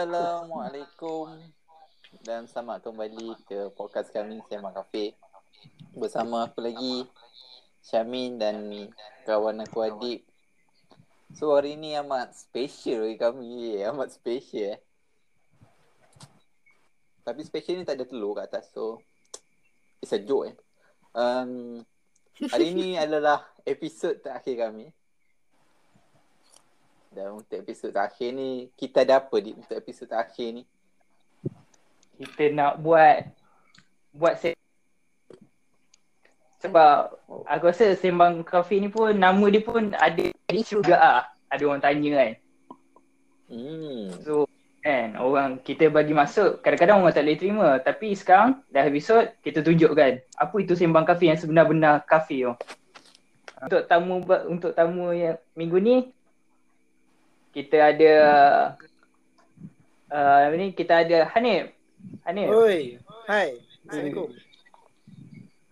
Assalamualaikum dan selamat kembali ke podcast kami Sema Cafe. Bersama aku lagi Syamin dan kawan aku Adik. So hari ni amat special bagi kami, amat special eh. Tapi special ni tak ada telur kat atas so it's a joke eh. Um, hari ni adalah episod terakhir kami. Dan untuk episod terakhir ni Kita ada apa di untuk episod terakhir ni? Kita nak buat Buat se- Sebab Aku rasa Sembang Cafe ni pun Nama dia pun ada isu juga ah. Ada orang tanya kan. Hmm. So kan Orang kita bagi masuk Kadang-kadang orang tak boleh terima. Tapi sekarang Dah episod Kita tunjukkan Apa itu Sembang Cafe yang sebenar-benar Cafe tu. Untuk tamu Untuk tamu yang Minggu ni kita ada uh, ni kita ada Hanif. Hanif. Oi, hai. Assalamualaikum.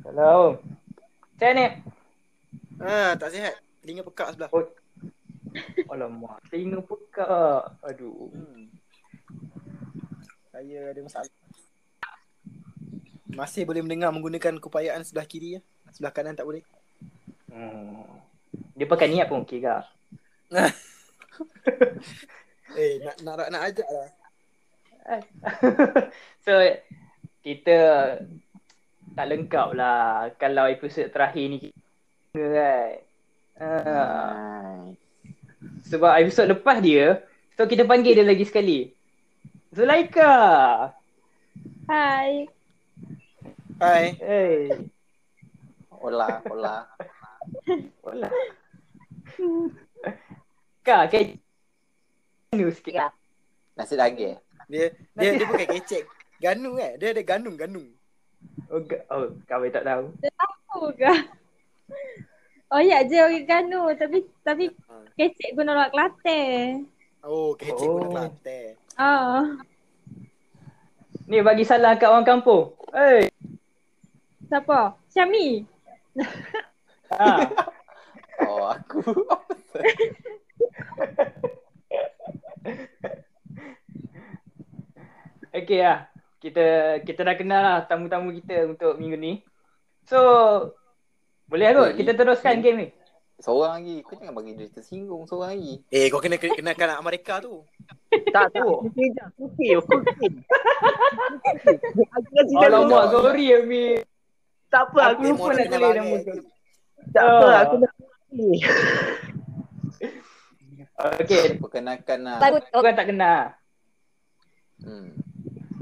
Hello. Saya Hanif. Ah, tak sihat. Telinga pekak sebelah. Oh. Alamak, telinga pekak. Aduh. Hmm. Saya ada masalah. Masih boleh mendengar menggunakan kupayaan sebelah kiri ya. Sebelah kanan tak boleh. Hmm. Dia pakai niat pun okey ke? Eh, nak nak nak, nak ajak lah. so kita tak lengkap lah kalau episod terakhir ni kan. Uh, sebab episod lepas dia So kita panggil dia lagi sekali Zulaika Hai. Hai. Hey Hola, hola Hola Kak, kayak Ganu sikit lah Nasi daging Dia dia dia bukan kecek. Ganung eh. Dia ada ganung ganung. Oh, ga- oh kau tak tahu Tahu ke? Oh ya je orang Ganu tapi tapi kecek guna orang Kelantan. Oh, kecek Oh. guna Kelantan. Ah, Ni bagi salah kat orang kampung Hey siapa? Syami. ha. Oh aku Okay lah kita kita dah kenal lah tamu-tamu kita untuk minggu ni. So boleh kot Eh, kita teruskan game ni. Seorang lagi Kau jangan bagi dia tersinggung seorang lagi Eh, kau kena kenalkan anak mereka tu. Tak tu. Kejap. Okey, okey. Aku. Alamak sorry Ami. Tak apa, Aku aku lupa nak tulis nama kau. tak apa, aku nak ni. Okay, Perkenalkan lah Baru orang tak kenal. hmm.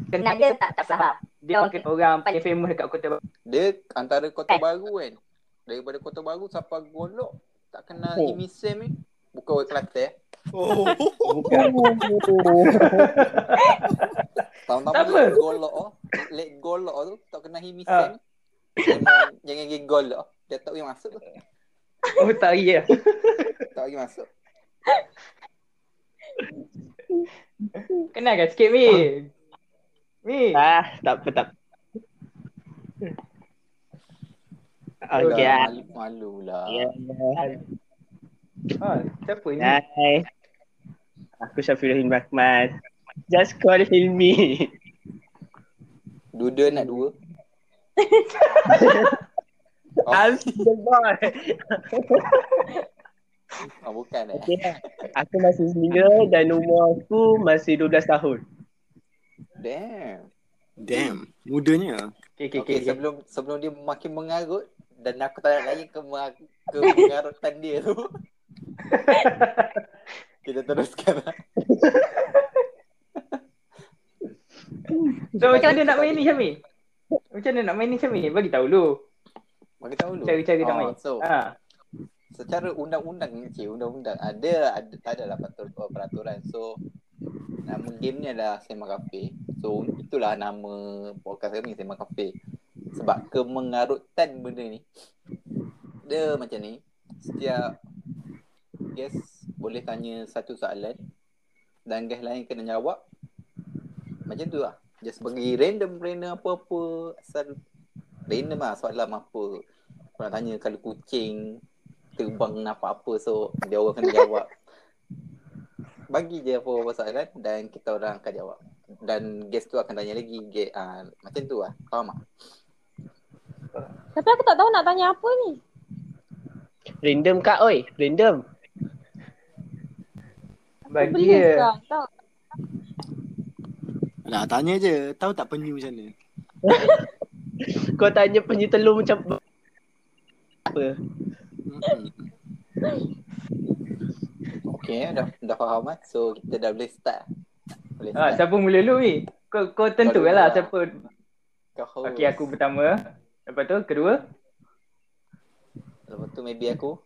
kenal dia tak tak faham. Dia orang, orang paling famous dekat Kota Baru. Dia antara kota baru kan Daripada kota baru Siapa golok Tak kenal Oh. Imi Sam ni Bukan orang Kelantan Oh. Bukan. Tahu-tahu Tak apa. let golok oh. Let golok tu Tak kenal Imi Ah. Sam Jangan Jangan pergi golok Dia tak pergi masuk tu Oh tak ya. Tak pergi masuk Kenal kan sikit Mi. Mi. Ah, tak apa, tak apa. Okey ah. malu, malu lah Ya. Ha, siapa ni? Hai. Aku Syafiul Rahim Rahman. Just call Hilmi. Duda nak dua Oh, I'm the boy. Oh bukan eh Okey. Aku masih single dan umur aku masih 12 tahun. Damn Damn, mudanya. Okay, okay, Okay, okay. okay. sebelum sebelum dia makin mengarut dan aku tak nak layan ke, ke mengarutan dia tu. Kita teruskan lah. So macam mana nak main ni Syami? Macam mana nak main ni Syami? Bagi tahu dulu. Bagi tahu dulu. Cara-cara nak Oh, main. So, Ha. Secara undang-undang ni, undang-undang ada ada tak adalah peratur, peraturan. So, nama game ni adalah Sema Cafe. So, itulah nama podcast kami Sema Cafe. Sebab kemengarutan benda ni dia macam ni. Setiap guest boleh tanya satu soalan dan guest lain kena jawab. Macam tu lah. Just bagi random random apa-apa asal random lah soalan apa. Kau nak tanya kalau kucing terbang apa-apa so dia orang kena jawab. bagi je apa soalan dan kita orang akan jawab. Dan guest tu akan tanya lagi. Ge- uh, macam tu lah. Faham tak? Tapi aku tak tahu nak tanya apa ni. Random kak oi, random. Bagi dia. tahu. Lah tanya je. Tahu tak penyu macam mana? Kau tanya penyu telur macam apa? Mm-mm. Okay, dah, dah faham kan? So, kita dah boleh start. Boleh Ha, start. siapa mula dulu ni? Kau kau tentu Kau lah lah. siapa. Kau host. Okey aku pertama. Lepas tu kedua. Lepas tu maybe aku.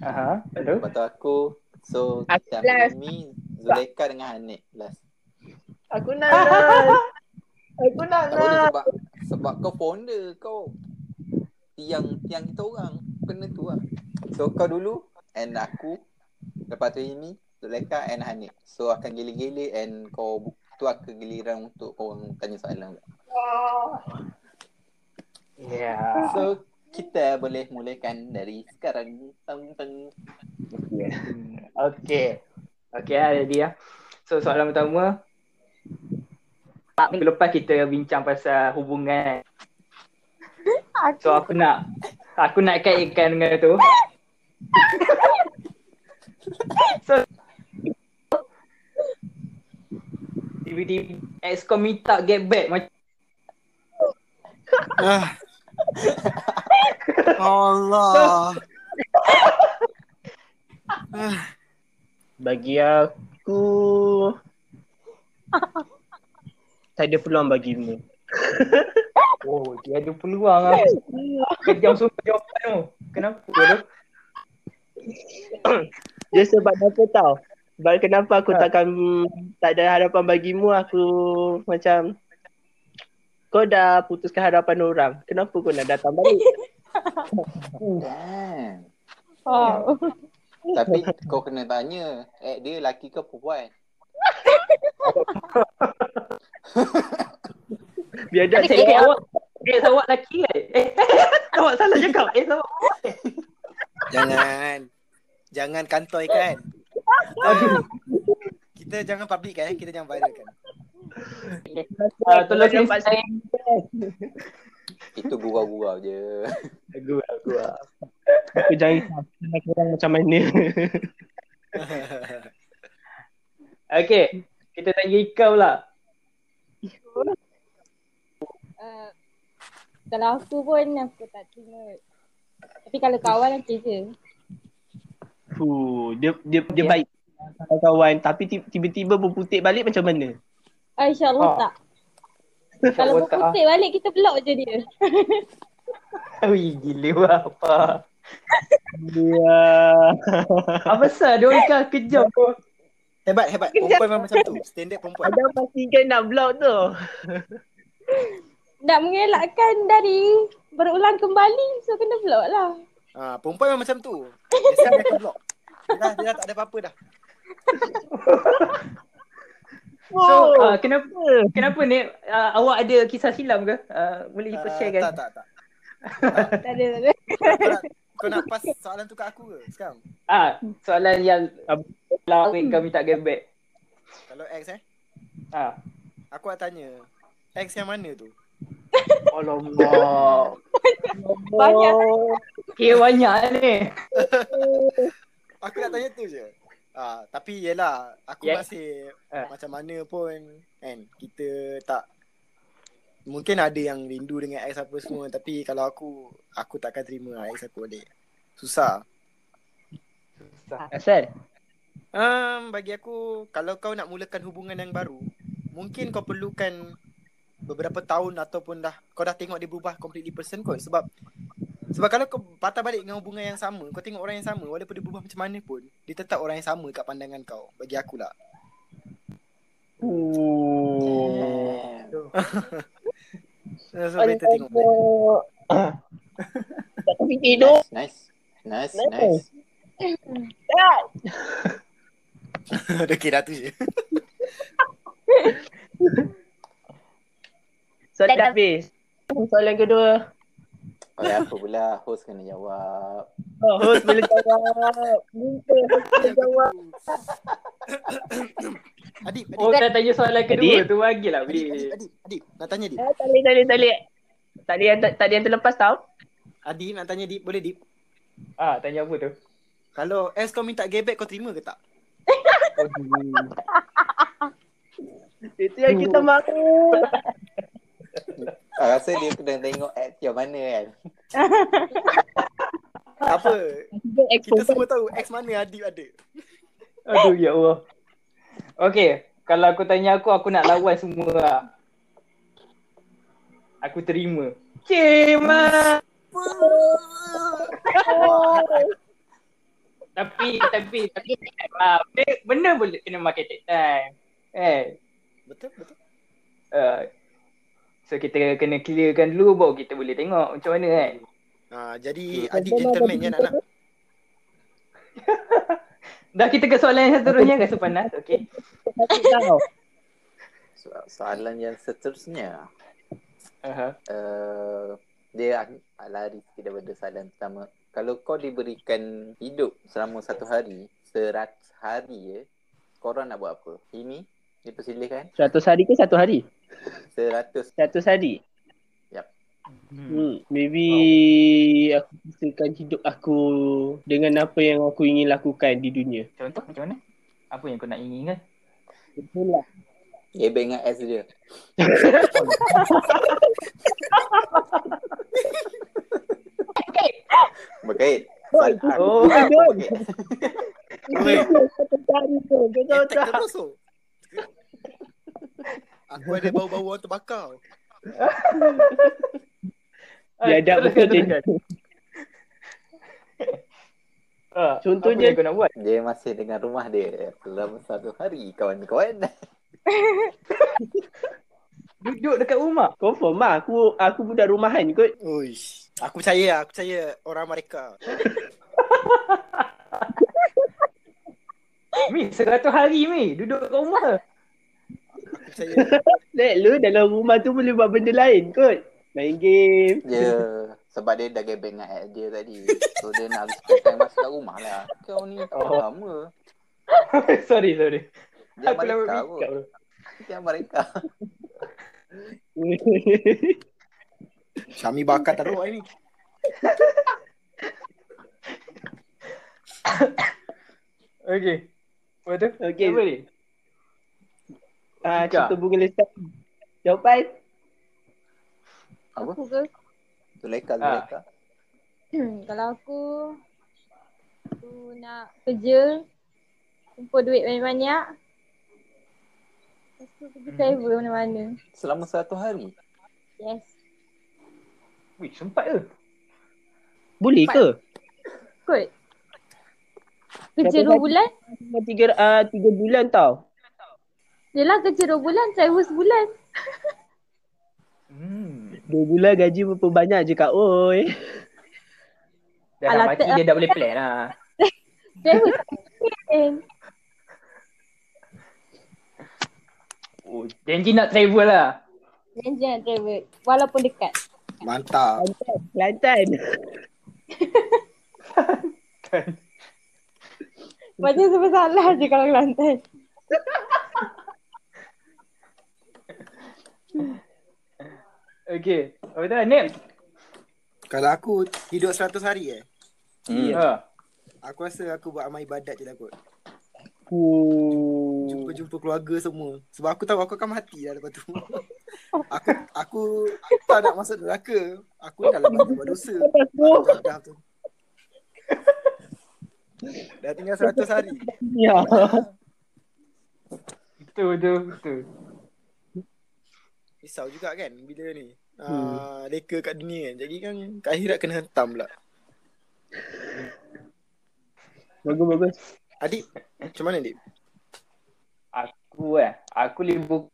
Aha, lepas tu. Lepas tu aku. So, Aku kita last. ambil Mimi, Zuleka dengan Hanik last. Aku nak nak. Aku nak Tak boleh sebab sebab kau founder kau tiang tiang kita orang kena tu lah. So kau dulu and aku lepas tu Imi, Zuleka and Hanik. So akan gilir-gilir and kau bu- tu akan giliran untuk kau orang tanya soalan. Ya. So kita boleh mulakan dari sekarang. Tang tang. Okey. Okey ah jadi ya. So soalan pertama. Minggu lepas kita bincang pasal hubungan. So aku nak aku nak kaitkan dengan tu. so tiba-tiba ex kau minta get back macam Ah. Allah. Ah. Bagi aku tak ada peluang bagimu. Oh dia ada peluang ah. Kejam sumpah jawapan tu. Kenapa tu? Dia sebab apa tau? Sebab kenapa aku Ha. takkan tak ada harapan bagimu aku macam kau dah putuskan harapan orang. Kenapa kau nak datang balik? Damn. Oh. Tapi kau kena tanya, eh dia lelaki ke perempuan? Biar Eh, check eh, out. awak eh awak lelaki kan? Eh, awak salah cakap. Eh, awak. Jangan. Jangan kantoi kan. Kita, kita jangan public kan. Kita jangan viral kan. Ah, tolong Nampak sensor. Itu gurau-gurau je. Aku aku. jangan. Nak orang macam mana. Okey, kita tanya kau lah. Uh, kalau aku pun aku tak terima. Tapi kalau kawan okey je. Fuh, dia dia dia Okay. baik kawan tapi ti- tiba-tiba berputik balik macam mana? Ah, InsyaAllah Ah. tak. Kalau tak, ah. berputik balik kita block je dia. Ui, gila apa. Ya. Apa sah dia orang kan kejam tu. Hebat, hebat. Perempuan memang macam tu. Standard perempuan. Ada pastikan nak block tu. Nak mengelakkan dari berulang kembali so kena block lah. Ha, perempuan memang macam tu. Biasa dia akan block. Dia dah, dia dah tak ada apa-apa dah. So, Oh. uh, kenapa kenapa ni uh, awak ada kisah silam ke? Uh, boleh Ah, share kan? tak, tak, tak. Tak ada, tak ada. Kau nak, kau nak pas soalan tu kat aku ke sekarang? Ah, soalan yang lah kau minta get back. Kalau X eh, Ah. aku nak tanya. X yang mana tu? Alamak. Banyak. Okay, banyak ni. Aku nak tanya tu je. Ah, tapi yelah, aku Yeah. masih Ah. macam mana pun kan, kita tak Mungkin ada yang rindu dengan ex apa semua Tapi kalau aku Aku takkan terima lah ex aku balik Susah Asal? um, Bagi aku Kalau kau nak mulakan hubungan yang baru Mungkin kau perlukan Beberapa tahun ataupun dah Kau dah tengok dia berubah completely person kot Sebab Sebab kalau kau patah balik dengan hubungan yang sama Kau tengok orang yang sama Walaupun dia berubah macam mana pun Dia tetap orang yang sama kat pandangan kau Bagi aku lah Oh. So better tengok balik Tak terfikir tu. Nice, nice, nice, Nice. nice. Okay dah tu je Soalan dah habis. Soalan kedua. Okay, apa pula host kena jawab. Oh, host boleh jawab. Minta host boleh jawab. Adib, Adib. Oh, dah tanya soalan kedua Adib? tu bagilah Adib, Adib, boleh. Adib, Adib. Nak tanya Adib. Eh, tak boleh, tak boleh, tak boleh. Tak ada yang, tak ada yang terlepas tau. Adib nak tanya Adib. Boleh Adib? Ah, tanya apa tu? Kalau S kau minta gebek kau terima ke tak? Itu yang kita mahu. Ah, rasa dia kena tengok act yang mana kan. Apa. Kita semua tahu X mana Adib ada. Aduh, ya Allah. Okay, kalau aku tanya aku, aku nak lawan semua lah. Aku terima. Cima. Tapi, tapi, tapi, ah, benda- boleh kena take time. Eh, Betul, betul. uh, so kita kena clearkan dulu baru kita boleh tengok macam mana kan. Ha, jadi Adib gentleman je nak nak. Dah kita ke soalan yang seterusnya rasa panas, okay? So, soalan yang seterusnya. Uh-huh. Uh, dia lari sikit daripada soalan pertama. Kalau kau diberikan hidup selama satu hari, seratus hari ya, korang nak buat apa? Ini, dipersilakan. 100 hari ke satu hari? Seratus 100 hari. Hmm. Hmm, maybe aku kisahkan hidup aku dengan apa yang aku ingin lakukan di dunia. Contoh macam mana? Apa yang kau nak inginkan? Betul lah. Gebek dengan S dia. Berkait. Oh, berkait. Oi, Satu hari tu. Kau tahu attack tak? Aku ada bau-bau orang terbakar. Dia ada betul dia. Ah, Contohnya- kau nak buat? Dia masih dengan rumah dia selama satu hari kawan-kawan. Duduk dekat rumah. Confirm lah. Aku aku budak rumahan kot. Uish. Aku percaya lah, aku percaya orang mereka. Mi, seratus hari Mi. Duduk kat rumah. Let lu dalam rumah tu boleh buat benda lain kot. Main game. Dia sebab dia dah gebek dengan ex dia tadi. So dia nak spend time masuk kat rumah lah. Kau ni tak Oh. lama. sorry, sorry. Dia Aku lama mereka pun. Dia mereka. Syami bakar teruk hari ni. Okay. Tu? Okay. Apa ni? Ah, Ika. cerita bunga lesat. Jawapan? Apa? Aku ke? Zuleka, Ah. Zuleka. Kalau aku aku nak kerja kumpul duit banyak-banyak Lepas tu pergi Hmm. travel mana-mana. Selama satu hari. Yes. Wih, sempat ke? Boleh ke? Kot. Kerja dua bulan. Tiga, uh, tiga bulan tau. Yelah kerja dua bulan, travel sebulan. Hmm. Dua bulan gaji berapa banyak je kak oi. Dah Alah, mati tak- dia dah boleh plan lah. Travel mungkin. Oh, janji nak travel lah. Janji nak travel. Walaupun dekat. Mantap. Kelantan. Macam sebab salah je kalau Kelantan. Okay. Apa tu? Nim? Kalau aku hidup 100 hari eh, Hmm. Ha. aku rasa aku buat amal ibadat je lah kot. Oh. Jumpa-jumpa keluarga semua. Sebab aku tahu aku akan mati lah lepas tu. aku aku tak nak masuk neraka. Aku dah lepas buat dosa. Dah tu. Dah tinggal 100 hari. Ya. Betul, betul, betul. Risau juga kan bila ni. Hmm. leka kat dunia kan. Jadi kan kat akhirat kena hentam pula. Bagus bagus. Adik, macam mana adik? Aku eh. Aku libur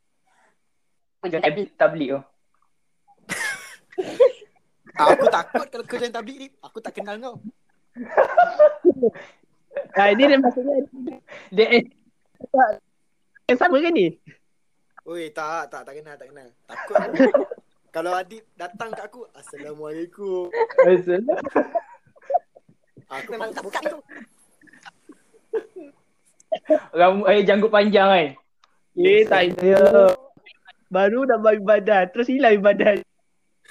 kerja tablik, tablik tu. Aku takut kalau kau join tablik ni. Aku tak kenal kau. Ah ini dia maksudnya Dia eh, sama kan ni? Oi, tak, tak, tak kenal, tak kenal. Takut aku. Kalau Adib datang kat aku, Assalamualaikum. Asal. Aku memang tak buka tu. Rambut eh janggut panjang kan. Eh, tak Ya. Baru nak bagi badan, terus hilang badan.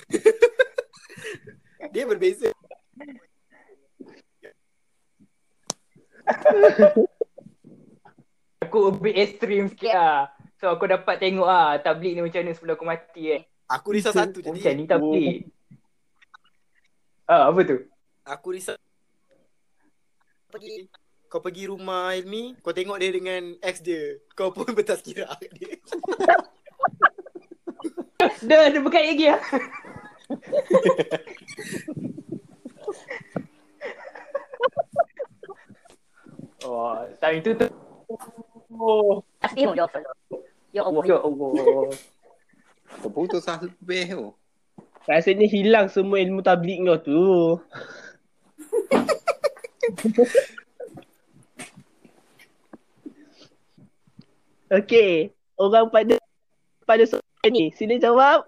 Dia berbeza. Aku a bit extreme sikit lah. So aku dapat tengok ah tablik ni macam mana sebelum aku mati eh. Aku risau satu Oh, macam jadi. ni tablik. Ah apa tu? Aku risau pergi kau pergi rumah Ilmi, kau tengok dia dengan ex dia. Kau pun bertazkirah kat dia. Dah ada berkait lagi ah. Oh, time tu tu. Oh. Astagfirullah. Ya Allah. Ya Allah. Terputus lah lebih tu. Rasanya hilang semua ilmu tablik kau tu. Okey, orang pada pada soalan ni, sila jawab.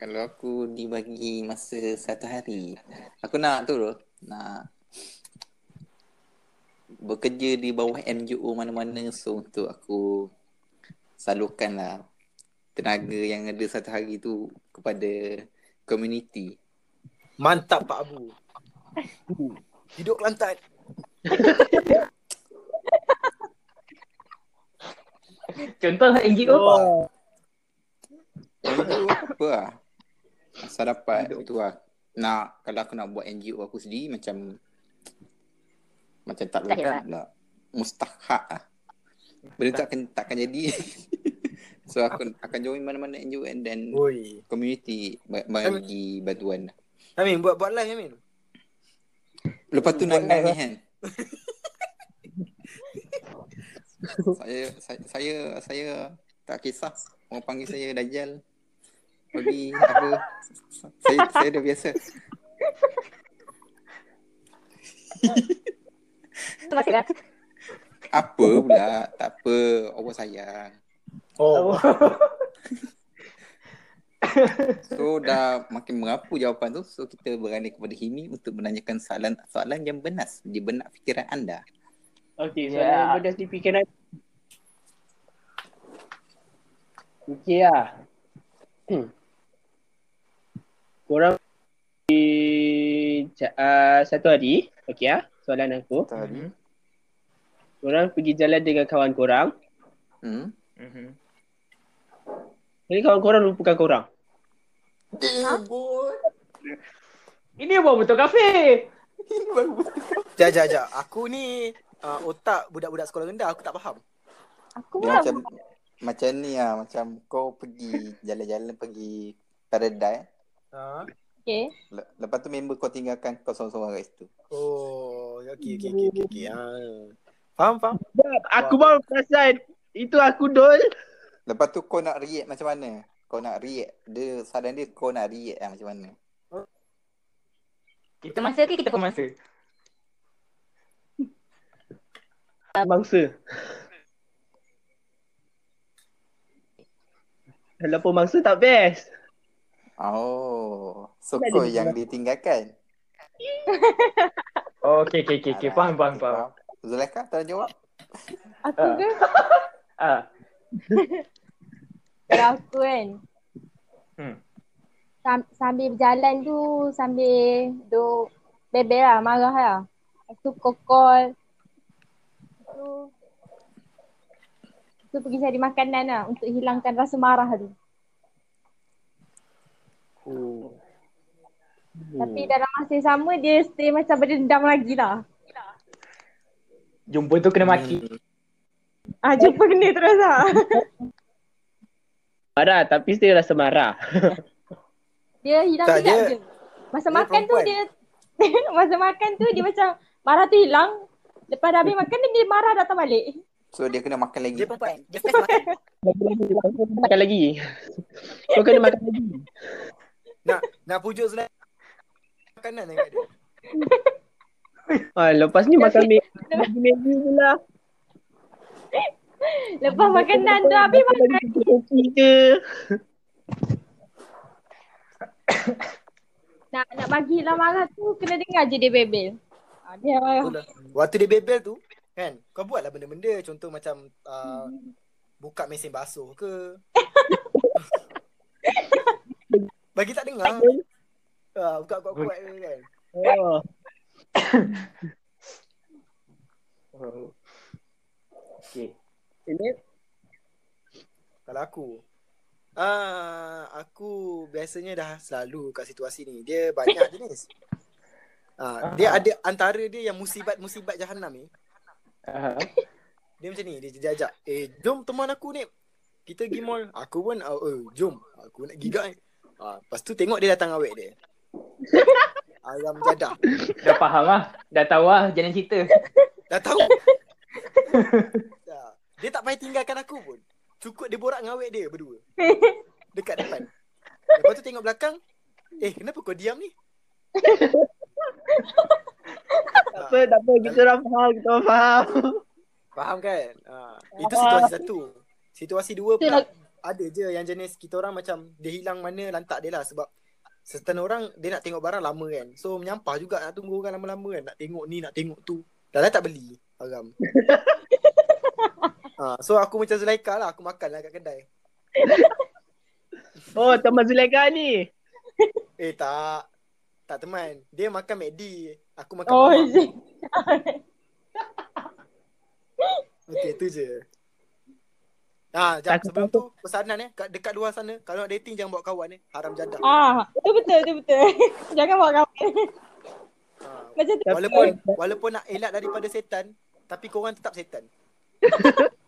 Kalau aku dibagi masa satu hari, aku nak tu loh, nak bekerja di bawah NGO mana-mana so untuk aku salurkan lah tenaga yang ada satu hari tu kepada community. Mantap Pak Abu. Hidup Kelantan. Contoh NGO. Oh. NGO apa lah Asal dapat tu lah Nak Kalau aku nak buat NGO aku sendiri macam Macam tak boleh pula Mustahak lah Benda tu akan takkan jadi. So aku akan join mana-mana NGO and then Oi. community ba- bagi bantuan. Amin buat buat live Amin. Lepas tu live, ni kan saya, saya saya saya tak kisah. Orang panggil saya Dajjal. Bagi apa? Saya saya dah biasa apa pula tak apa Allah sayang Oh. so dah makin merapu jawapan tu so kita berani kepada Himi untuk menanyakan soalan soalan yang benar di benak fikiran anda Okey, Ya. soalan yang benar di fikiran. Okey lah. Hmm. Korang di uh, satu hari, okey ah, soalan aku. tadi Korang pergi jalan dengan kawan korang. hmm Mhm. Jadi kawan korang lupakan korang. Ini apa betul kafe? Jap jap jap. Aku ni uh, otak budak-budak sekolah rendah aku tak faham. Aku pun macam macam ni lah macam kau pergi jalan-jalan pergi paradise Ha. Okay. Le- lepas tu member kau tinggalkan kau seorang-seorang kat situ. Oh, okey okey okey okey. okey. Ha. Faham faham? Aku baru perasan. Itu aku dol. Lepas tu kau nak react macam mana? Kau nak react. Dia saran dia kau nak react lah macam mana? Kita masa ke kita pemasa? Mangsa. Kalau pemangsa tak best. Oh. So kau yang ditinggalkan. Oh, okay, okay, okay, okay. Faham, faham, faham. Zulaika tak jawab? Aku Ah. ke? Ah, Kalau aku kan. Hmm. Sam- sambil berjalan tu sambil duk bebel lah, marah lah. Lepas tu kokol. Lepas tu, tu pergi cari makanan lah untuk hilangkan rasa marah tu. Oh. Tapi dalam masa yang sama dia stay macam berdendam lagi lah. Jumpa tu kena maki. Ah jumpa kena terus lah. Marah tapi still rasa marah. Dia hilang Tak, dia- je. Masa dia makan tu perempuan. dia masa makan tu dia macam marah tu hilang. Lepas dah habis makan dia, dia marah datang balik. So dia kena makan lagi. Dia perempuan. Dia first makan. makan lagi. Kau kena makan lagi. Nak nak pujuk Zulai makanan yang ada. Ah, lepas ni makan Maggi Maggi pula. Lepas makanan tu habis makan. Kopi ke. Nak nak bagilah marah tu kena dengar je dia bebel. Ah, dia marah. Lah. Waktu dia bebel tu kan kau buatlah benda-benda contoh macam uh, buka mesin basuh ke. Bagi tak dengar. Ah, buka kuat-kuat ke kan. Oh. Oh. Okay. Ini Kalau aku Ah, aku biasanya dah selalu kat situasi ni. Dia banyak jenis. Ah, dia ada antara dia yang musibat-musibat jahanam ni. Aha. Dia macam ni, dia dia ajak, "Eh, jom teman aku ni. Kita pergi mall." Aku pun, "Oh, eh, jom. Aku nak gigak ni." Ah, lepas tu tengok dia datang awet dia. Ayam jadah. Dah faham lah. Dah tahu lah jalan cerita. Dah tahu. Dia tak payah tinggalkan aku pun. Cukup dia borak dengan awet dia berdua. Dekat depan. Lepas tu tengok belakang. Eh, kenapa kau diam ni? tak apa, tak apa. Kita orang faham, kita orang faham. Faham kan? Ha, itu situasi satu. Situasi dua pula ada je yang jenis kita orang macam dia hilang mana lantak dia lah sebab certain orang dia nak tengok barang lama kan. So menyampah juga nak tunggu orang lama-lama kan. Nak tengok ni, nak tengok tu. Dah lah tak beli. Haram. ha, so aku macam Zulaika lah. Aku makan lah kat kedai. Oh, teman Zulaika ni. Eh tak. Tak teman. Dia makan McD. Aku makan Oh. Okay, tu je. Ha, jap, Tak sebelum tu pesanan eh kat dekat luar sana kalau nak dating jangan bawa kawan eh. Haram jadah. Ah, itu betul, itu betul. Jangan bawa kawan. Ha, Macam tu. Walaupun walaupun nak elak daripada setan, tapi korang tetap setan.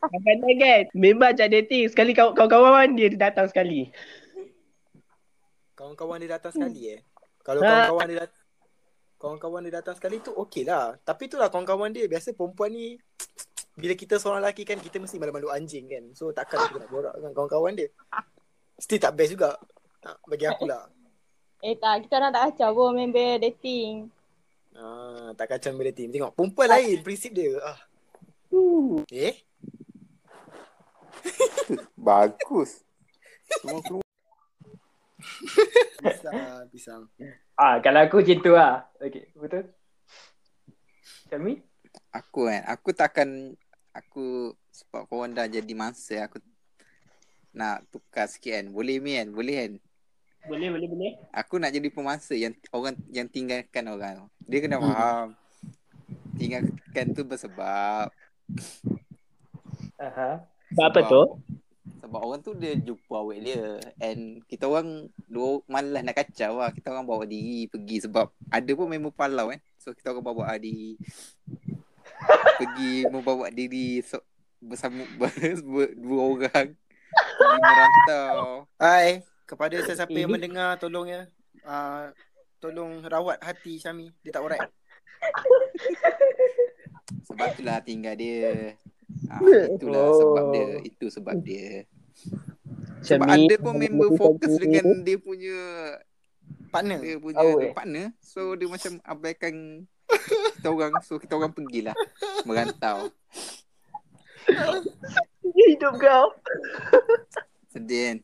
Kadang-kadang kan, memang ajak dating. Sekali kaw- kawan-kawan dia datang sekali. Kawan-kawan dia datang sekali eh. Kalau Ha. kawan-kawan dia datang kawan-kawan dia datang sekali tu okey lah. Tapi itulah kawan-kawan dia biasa perempuan ni bila kita seorang lelaki kan kita mesti malu-malu anjing kan. So takkan kita nak borak dengan kawan-kawan dia. Still tak best juga. Ha, bagi aku lah. Eh tak, kita orang tak kacau pun member dating. Ah, tak kacau bila team. Tengok perempuan lain prinsip dia. Ah. Eh? Bagus. Semua keluar. Pisang, pisang. Ah, kalau aku macam tu lah. Okay, betul? Syami? Aku kan, aku takkan aku sebab korang dah jadi mangsa aku nak tukar sikit kan. Boleh mi kan? Boleh kan? Boleh, boleh, boleh. Aku nak jadi pemangsa yang orang yang tinggalkan orang. Dia kena Hmm. faham. Tinggalkan tu bersebab. Aha. Sebab apa tu? Sebab orang tu dia jumpa awet dia And kita orang Dua malas nak kacau lah Kita orang bawa diri pergi Sebab ada pun member palau kan So kita orang bawa diri Pergi membawa diri so, Bersama ber, ber, Dua orang Pergi merantau Hai, kepada sesiapa yang mendengar tolong ya. Uh, tolong rawat hati Syami. Dia tak alright. Sebab itulah tinggal dia ha, Itulah sebab dia Itu sebab dia Sebab Syami, ada pun member fokus dengan dia punya Partner. Dia punya Awet. partner So dia macam abaikan Kita orang So kita orang pergilah Merantau Hidup kau. Sedih kan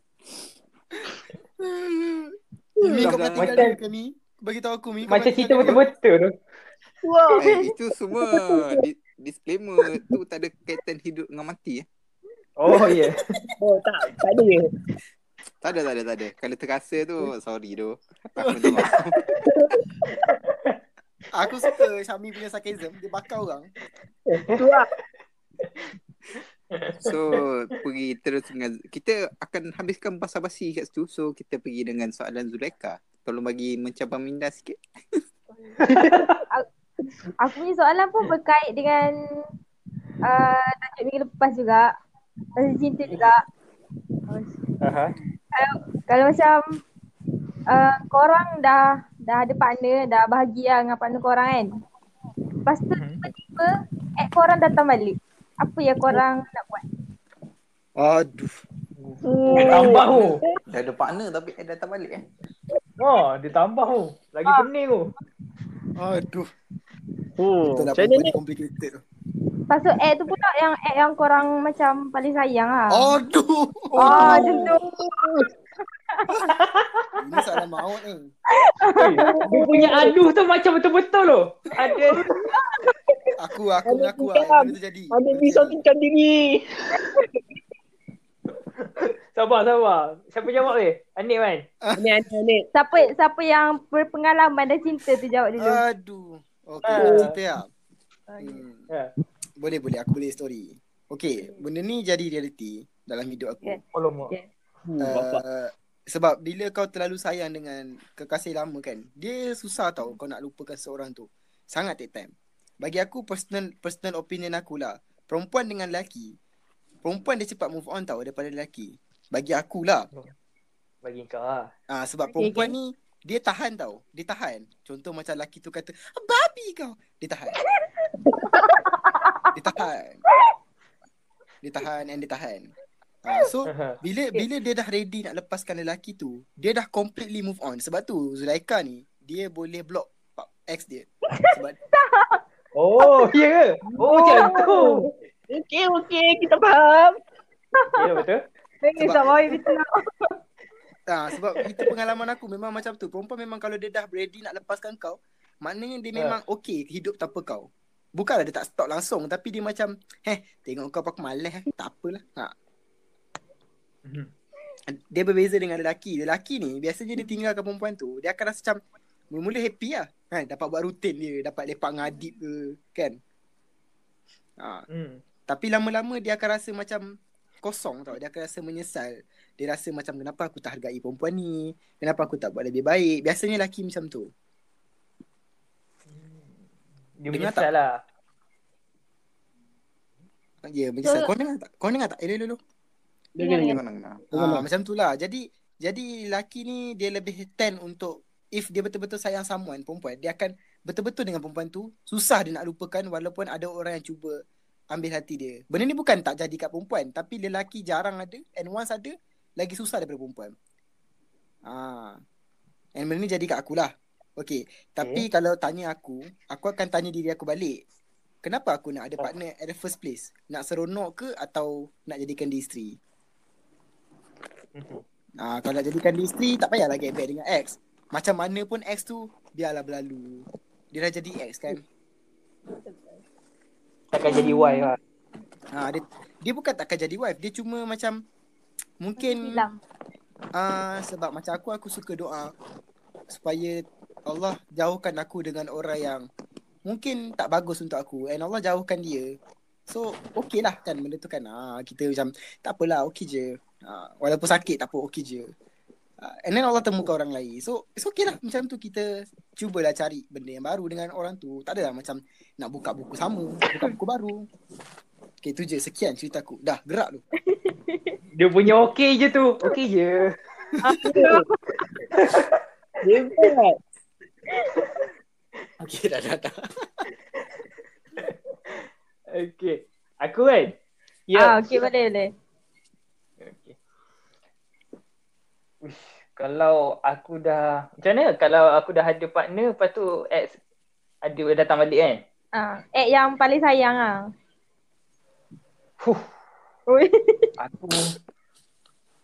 Mi kau pernah tinggal macam- dia ke Mi? Bagi tahu aku Mi. kau Macam cerita betul-betul tu. Wow. Eh itu semua di, Disclaimer Tu tak ada kaitan hidup dengan mati eh. Oh, ya. Yeah. Oh, tak. Tak ada. Tak ada tak ada tak ada Kalau terasa tu Sorry tu Aku minta maaf Aku suka Syami punya sarcasm. Dia bakar orang. Tu lah. So Pergi terus dengan Kita akan habiskan basa-basi kat situ So kita pergi dengan soalan Zulaika Tolong bagi mencabar minda sikit Aku punya soalan pun berkait dengan uh, tajuk minggu lepas juga. Pasal cinta juga. Aha. Kalau, kalau macam uh, korang dah dah ada partner, dah bahagia dengan partner korang kan. Lepas tu Mhm. tiba-tiba ex korang datang balik. Apa yang korang nak buat? Aduh. Eh, tambah tu. Dah ada partner tapi eh, datang balik eh Oh, dia tambah tu. Lagi pening tu. Aduh. Lah Macam mana ni? complicated tu. Lepas tu ex tu pula yang ex yang korang macam paling sayang lah. Aduh. Oh, macam tu. Ini soalan maut ni. Dia punya aduh tu macam betul-betul loh. Ada. Aku aku mengaku tiga. lah benda tu jadi. Ada Benda tu tingkan diri. Sabar, sabar. Siapa jawab weh? Anik kan? Ni ni ni. Siapa siapa yang berpengalaman dan cinta tu jawab dulu. Aduh. Okey, Ah. aku cerita lah. Okay. Hmm. Ya. Boleh boleh aku boleh story. Okey, benda ni jadi reality dalam hidup aku. Okay. Alamak. Okay. Uh, sebab bila kau terlalu sayang dengan kekasih lama kan, dia susah tau kau nak lupakan seorang tu. Sangat take time. Bagi aku personal personal opinion aku lah. Perempuan dengan lelaki, perempuan dia cepat move on tau daripada lelaki. Bagi aku lah. Bagi kau lah. Ah sebab Okay, perempuan ni dia tahan tau. Dia tahan. Contoh macam lelaki tu kata, "Ah, "Babi kau." Dia tahan. dia tahan. Dia tahan and dia tahan. Ah so bila bila dia dah ready nak lepaskan lelaki tu, dia dah completely move on. Sebab tu Zulaika ni dia boleh block pak- ex dia. Sebab Oh, ya ke? Oh, macam tu. Okey okey kita faham. Ya, betul. Sebab Sebab- Boy betul. ah sebab itu pengalaman aku memang macam tu. Perempuan memang kalau dia dah ready nak lepaskan kau, maknanya dia Ah. memang okey hidup tanpa kau. Bukanlah dia tak stop langsung tapi dia macam, "Heh, tengok kau aku malas, eh. tak apalah." Ha. Mhm. Dia berbeza dengan lelaki. Lelaki ni biasanya dia tinggalkan perempuan tu, dia akan rasa macam mula-mula happy lah. Kan, dapat buat rutin dia, dapat lepak ngadip ke, kan? Ha. Hmm. Tapi lama-lama dia akan rasa macam kosong tau. Dia akan rasa menyesal. Dia rasa macam kenapa aku tak hargai perempuan ni? Kenapa aku tak buat lebih baik? Biasanya lelaki macam tu. Dia Dengar menyesal lah. Ya, menyesal. So- Kau dengar tak? Kau dengar tak? Eh, dulu. Dengar. Dengar dengar. Ah, macam tu lah. Jadi, jadi lelaki ni dia lebih tend untuk if dia betul-betul sayang someone, perempuan, dia akan betul-betul dengan perempuan tu. Susah dia nak lupakan walaupun ada orang yang cuba ambil hati dia. Benda ni bukan tak jadi kat perempuan. Tapi lelaki jarang ada and once ada, lagi susah daripada perempuan. Ah. And benda ni jadi kat akulah. Okay. Tapi kalau tanya aku, aku akan tanya diri aku balik. Kenapa aku nak ada partner at the first place? Nak seronok ke atau nak jadikan dia isteri? Mhm. Ah, kalau nak jadikan dia isteri, tak payahlah get back dengan ex. Macam mana pun ex tu, biarlah berlalu. Dia dah jadi ex kan. Takkan jadi wife lah. Ha, dia, dia bukan takkan jadi wife. Dia cuma macam, mungkin Hilang. ah sebab macam aku, aku suka doa. Supaya Allah jauhkan aku dengan orang yang mungkin tak bagus untuk aku. And Allah jauhkan dia. So, okey lah kan benda tu kan. Ah, kita macam, tak apalah, okey je. Ah, walaupun sakit, tak apa, okey je. Ah, and then Allah temukan orang lain. So, it's okay lah. Macam tu kita cubalah cari benda yang baru dengan orang tu. Tak adalah macam nak buka buku sama, buka buku baru. Okay, tu je. Sekian ceritaku. Dah, gerak tu. Dia punya okey je tu. Okey je. Hebat. Okay, dah, dah, dah. Okey. Aku kan? Ya. Ah, okey boleh boleh. Okey. Uish, kalau aku dah macam mana kalau aku dah ada partner lepas tu ex ada datang balik kan? Ah, eh yang paling sayang ah. Fuh, Oi. aku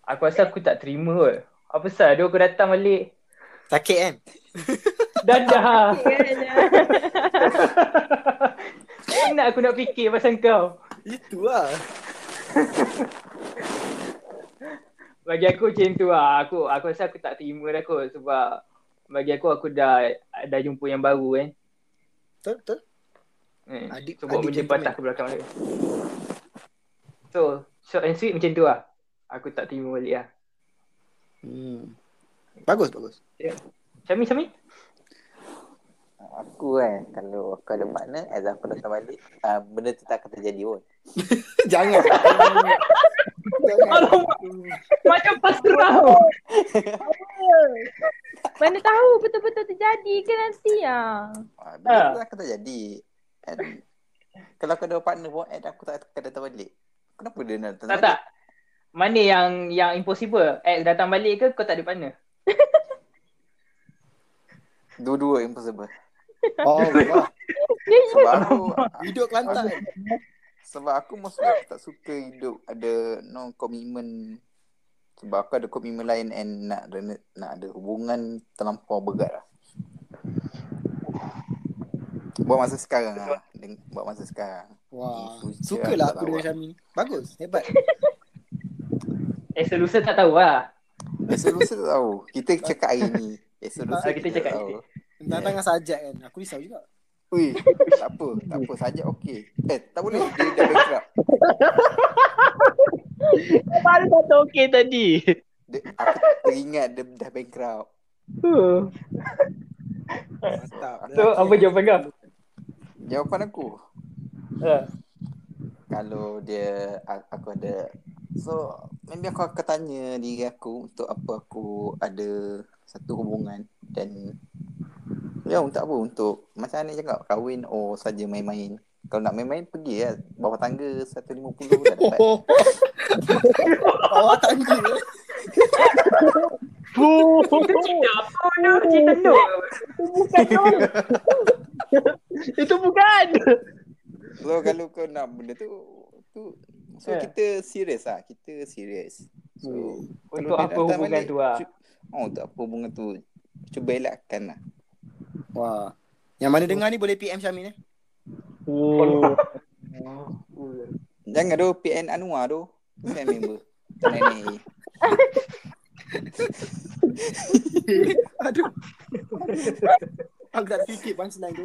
aku rasa aku tak terima kot. Apa pasal dia aku datang balik Sakit kan? dadah. Nak aku nak fikir pasal kau. Itu lah. Bagi aku macam tu lah. Aku aku rasa aku tak terima dah kot sebab bagi aku aku dah dah jumpa yang baru kan. Betul, betul. Eh, Adik- so buat adik benda gentleman. patah ke belakang balik. So, short and sweet macam tu lah. Aku tak terima balik lah. Hmm. Bagus, bagus. Syami, Syami? Aku kan kalau aku ada partner as aku datang balik uh, benda tu tak akan terjadi pun. Jangan. Macam pasrah. Mana tahu betul-betul terjadi ke nanti ah. Uh, benda Ah. tu tak akan terjadi. And kalau aku ada partner pun and aku tak akan datang balik. Kenapa dia nak datang Tak balik? tak. Mana yang yang impossible? Ex datang balik ke kau tak ada partner? Dua-dua impossible. Oh, Allah. Sebab aku Hidup Kelantan. Sebab aku mostly aku tak suka hidup ada no commitment Sebab aku ada komitmen lain and nak ada, nak ada hubungan terlampau berat lah. Buat masa sekarang lah. Deng- Buat masa sekarang. Wah, In future sukalah aku dengan Syami ni. Bagus, hebat. Eh solution tak tahu lah. Esok lusa tak tahu. Kita cakap hari ni. Esok lusa Ah, kita kita, cakap tak tahu. Tentang-tentang sajak kan. Aku risau juga. Ui, tak apa. Tak apa. Sajak okey. Eh, tak boleh. Dia dah bankrupt. Baru kata okey tadi. Dia, aku teringat dia dah bankrupt. Huh. Mantap. So apa jawapan kau? Jawapan aku. Ha. Kalau dia aku ada So maybe aku akan tanya diri aku Untuk apa aku ada Satu hubungan Dan Ya untuk apa Untuk Macam ni cakap Kahwin or saja main-main Kalau nak main-main Pergi lah Bawah tangga 150 dah dapat Oh. Bawah tangga. Itu cerita apa tu? Cerita tu. Itu bukan. So kalau kau nak benda tu tu So Ya. kita serius lah Kita serius So Untuk kalau dia apa hubungan balik, tu lah? cu- Oh untuk apa hubungan tu Cuba elakkan lah Wah. Yang mana dengar ni boleh PM Syami ni. Oh. Jangan tu PN Anwar tu Fan member Tak Aduh. Aku tak fikir punchline tu.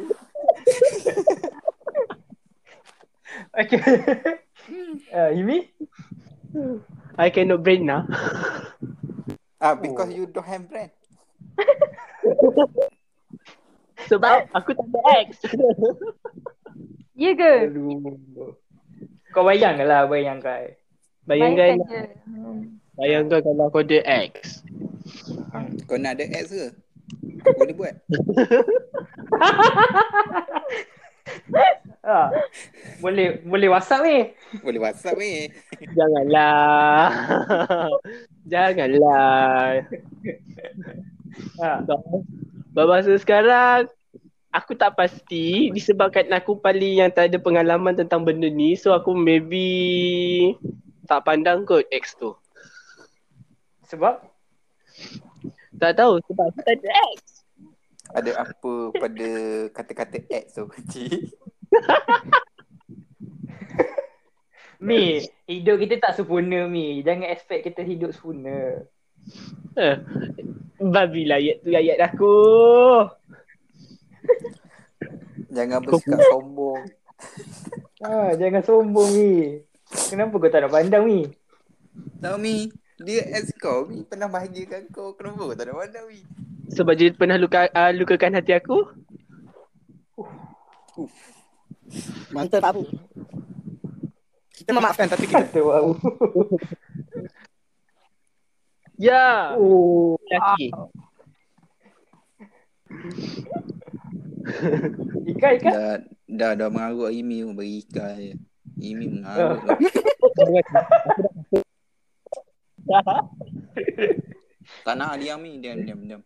Okay. Uh, Imi? I cannot brain now. Ah, because you don't have brand. Sebab aku tak ada ex. Ya ke? Aduh. Kau bayang lah, bayangkan. Bayangkan, je. Hmm. bayangkan kalau aku ada ex. Kau nak ada ads ke? Boleh buat. Ha. Boleh boleh WhatsApp ni. Boleh WhatsApp ni. Janganlah. Janganlah. Ha. Sebab masa sekarang aku tak pasti disebabkan aku paling yang tak ada pengalaman tentang benda ni so aku maybe tak pandang kot ex tu. Sebab Tak tahu sebab aku tak ada ex. Ada apa pada kata-kata ads tu kecil? Mi, hidup kita tak sempurna Mi. Jangan expect kita hidup sempurna. Eh, babi layat tu ayat aku. Jangan bersikap sombong. Ha, jangan sombong Mi. Kenapa kau tak nak pandang Mi? Tahu Mi, dia ads kau. Mi pernah bahagiakan kau. Kenapa kau tak nak pandang Mi? Sebab dia pernah luka, uh, lukakan hati aku. Mantap Abu. Kita memaafkan tapi kita Kata wow. Ya. Oh. Laki. Ikan, ikan. Dah dah dah mengarut Imi pun bagi ikan je. Imi mengarut. tak nak dia Mi. Diam, diam, diam.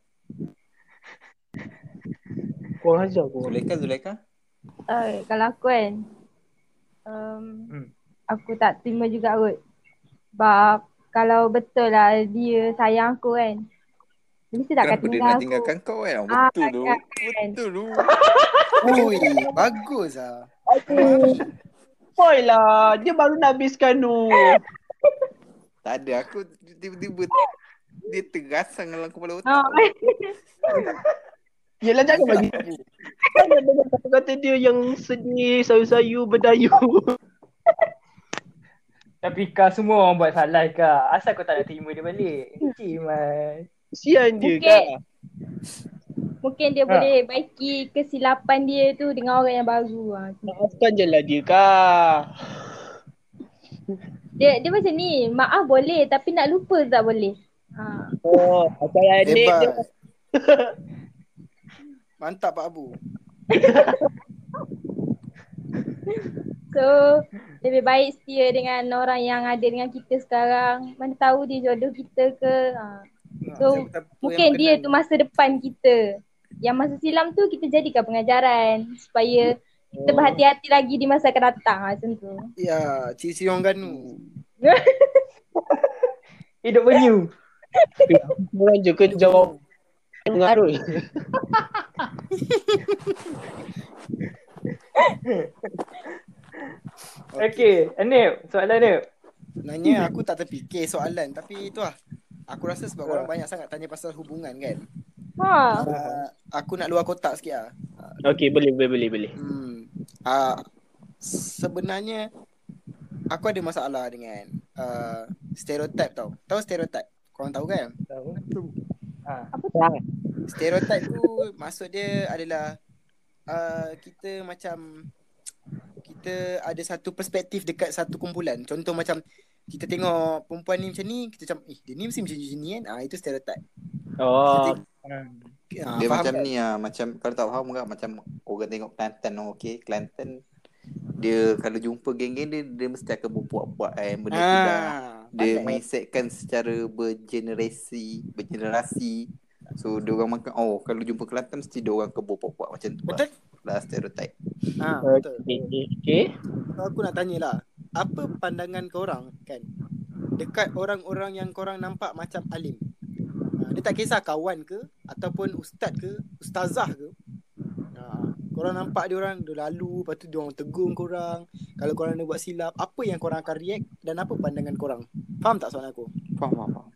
Kau ajar aku. Zulaika, Zulaika. Uh, kalau aku kan um, Hmm. Aku tak terima juga kot Sebab Kalau betul lah dia sayang aku kan Mesti tak akan Kenapa dia tinggal nak aku tinggalkan kau kan? Ah, Betul tu. kan. Betul tu. Ui, bagus ah. Boy lah. Dia baru nak habiskan tu. Tak ada. Aku tiba-tiba dia terasang dalam kepala otak. Oh, Yelah jangan bagi. Jangan dengar kata-kata dia yang sedih, sayu-sayu, berdayu. Tapi kau semua orang buat salah kau. Asal kau tak nak terima dia balik? Cik man. Kesian dia Mungkin- kan. Mungkin dia Ha. boleh baiki kesilapan dia tu dengan orang yang baru lah. Maafkan je lah dia kak. Dia dia macam ni, maaf boleh tapi nak lupa tak boleh. Ha. Oh, macam adik dia. Mantap Pak Abu. So lebih baik setia dengan orang yang ada dengan kita sekarang. Mana tahu dia jodoh kita ke. Ha. So, Mungkin dia tu masa depan kita. Yang masa silam tu kita jadikan pengajaran supaya kita Oh. berhati-hati lagi di masa akan datang ha, macam tu. Ya, ciri-ciri orang ganu. Hidup penyu. Orang je ke jawab pengaruh. Okey, Anip, soalan Anip. Sebenarnya aku tak terfikir soalan tapi tu lah. Aku rasa sebab orang banyak sangat tanya pasal hubungan kan. Ha. Uh, aku nak luar kotak sikit lah. Okey, boleh boleh boleh boleh. Hmm. Uh, sebenarnya aku ada masalah dengan uh, stereotip tau. Tahu stereotip? Korang tahu kan? Tahu. Ha. Stereotip tu maksud dia adalah uh, kita macam kita ada satu perspektif dekat satu kumpulan. Contoh macam kita tengok perempuan ni macam ni, kita macam eh dia ni mesti macam ni kan. Ah itu stereotip. Oh. Ah, Dia faham macam tak? ni lah Macam kalau tak faham kan Macam orang tengok Kelantan oh, Okay Kelantan Dia kalau jumpa geng-geng dia Dia mesti akan berbuat-buat eh, Benda tu dah Ah, Dia pandai. mindsetkan secara bergenerasi Bergenerasi So dia orang makan Oh kalau jumpa Kelantan Mesti dia orang akan berbuat-buat macam tu Betul? lah Lah stereotype Ah, betul. Okey. Okey. So, aku nak tanya lah Apa pandangan korang kan Dekat orang-orang yang korang nampak macam alim ha, Dia tak kisah kawan ke Ataupun ustaz ke Ustazah ke ha, Korang nampak dia orang Dia lalu Lepas tu dia orang tegung korang Kalau korang ada buat silap Apa yang korang akan react Dan apa pandangan korang Faham tak soalan aku? Faham faham, faham.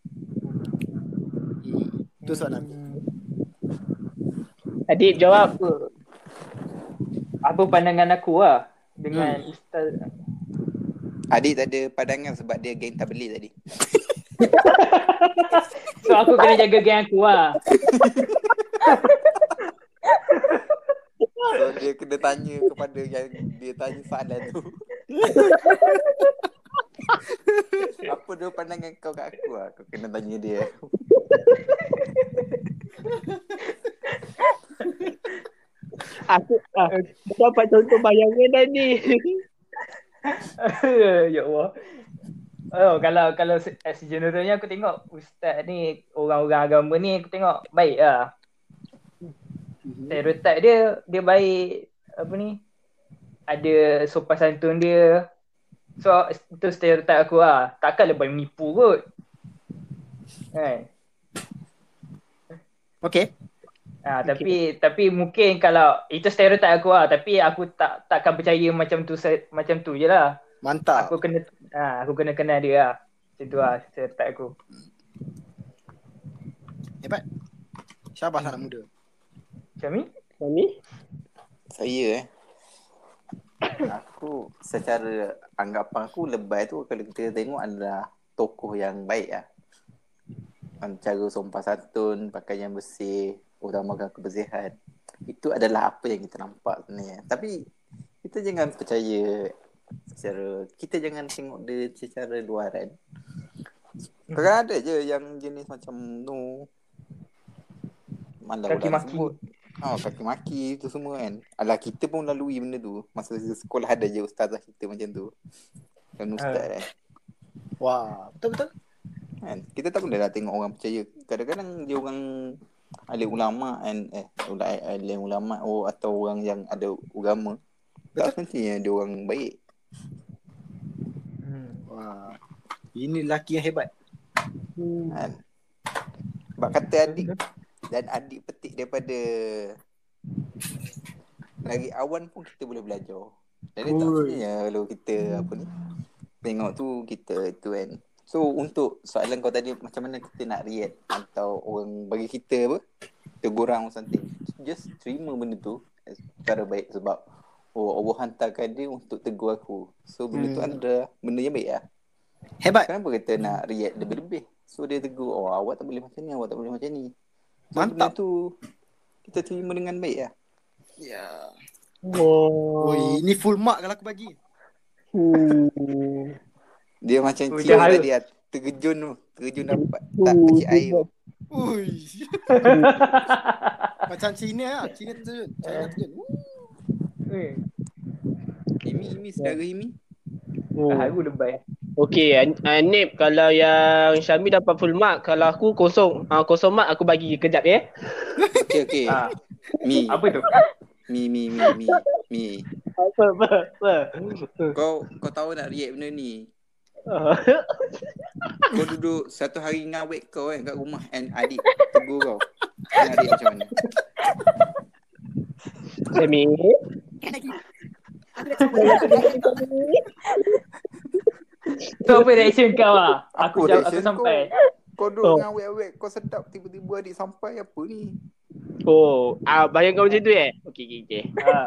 Hmm. Itu soalan aku Adib jawab. Apa? Apa pandangan aku lah dengan Hmm. ustaz Adik tak ada pandangan Sebab dia geng tak beli tadi So aku kena jaga geng aku lah. So dia kena tanya kepada Yang dia tanya soalan tu Apa dia pandangan kau kat aku lah Kau kena tanya dia Aku ah, dapat contoh bayangan dah ni. ya Allah. Oh, kalau kalau se- as generalnya aku tengok ustaz ni orang-orang agama ni aku tengok baik lah. Stereotip dia dia baik apa ni? Ada sopan santun dia. So itu stereotip aku lah. Takkan lebih menipu kot. Kan? Okay Ha, tapi tapi mungkin kalau itu stereotip aku lah tapi aku tak takkan percaya macam tu se- macam tu je lah. Mantap Aku kena ha, aku kena kenal dia lah. Macam tu lah stereotip aku. Hebat Syabas anak muda ni? Kami? Saya eh Aku secara anggapan aku lebay tu kalau kita tengok adalah tokoh yang baik lah. Cara sopan santun, pakaian bersih, utamakan kebersihan. Itu adalah apa yang kita nampak sebenarnya. Tapi kita jangan percaya secara kita jangan tengok dia secara luaran. Kadang ada je yang jenis macam tu Malah Kaki maki. sebut Oh, kaki maki tu semua kan. Alah kita pun lalui benda tu. Masa sekolah ada je ustazah kita macam tu. Kan ustaz Ah. kan. Wah Betul-betul kan. Kita tak boleh lah tengok orang percaya. Kadang-kadang dia orang alim ulama kan eh ulai alim ulama oh atau orang yang ada agama. Tak semestinya dia orang baik. Hmm. Wah Ini lelaki yang hebat Kan. Sebab kata adik dan adik petik daripada lagi awan pun kita boleh belajar. Jadi tak Ui. semestinya kalau kita apa ni tengok tu kita tu kan. So untuk soalan kau tadi macam mana kita nak react atau orang bagi kita apa teguran or something. Just terima benda tu secara baik sebab oh Allah hantarkan dia untuk tegur aku. So benda tu Hmm. ada benda yang baik lah. Hebat Kenapa kita nak react lebih-lebih? So dia tegur, oh awak tak boleh macam ni, awak tak boleh macam ni. So, Mantap. Benda tu kita terima dengan baik lah. Ya Oh. Oi, ini full mark kalau aku bagi Hmm. Dia macam Oh, dah tadi lah. Tergejun tu. Tergejun dapat tak kecil air. Ui. Macam Cina lah. Cina terjun. China terjun. Eh, Himi, Himi, saudara Himi. Hmm. Haru lebay. Okey, An- Anip kalau yang Syami dapat full mark, kalau aku kosong, uh, kosong mark aku bagi kejap ya. Okey, okey. Ha, Mi, apa tu? Mi, Mi, Mi, Mi, Mi. Apa apa apa. Kau kau tahu nak react benda ni. Kau duduk satu hari ngawet kau kan kat rumah and adik tegur kau. And adik macam mana? Demi. Tu apa reaction kau lah? Aku jawab, aku sampai. Kau duduk Oh. ngawet-awet kau sedap tiba-tiba adik sampai apa ni? Oh, ah bayangkan macam tu eh. Okey okey okey. Ha.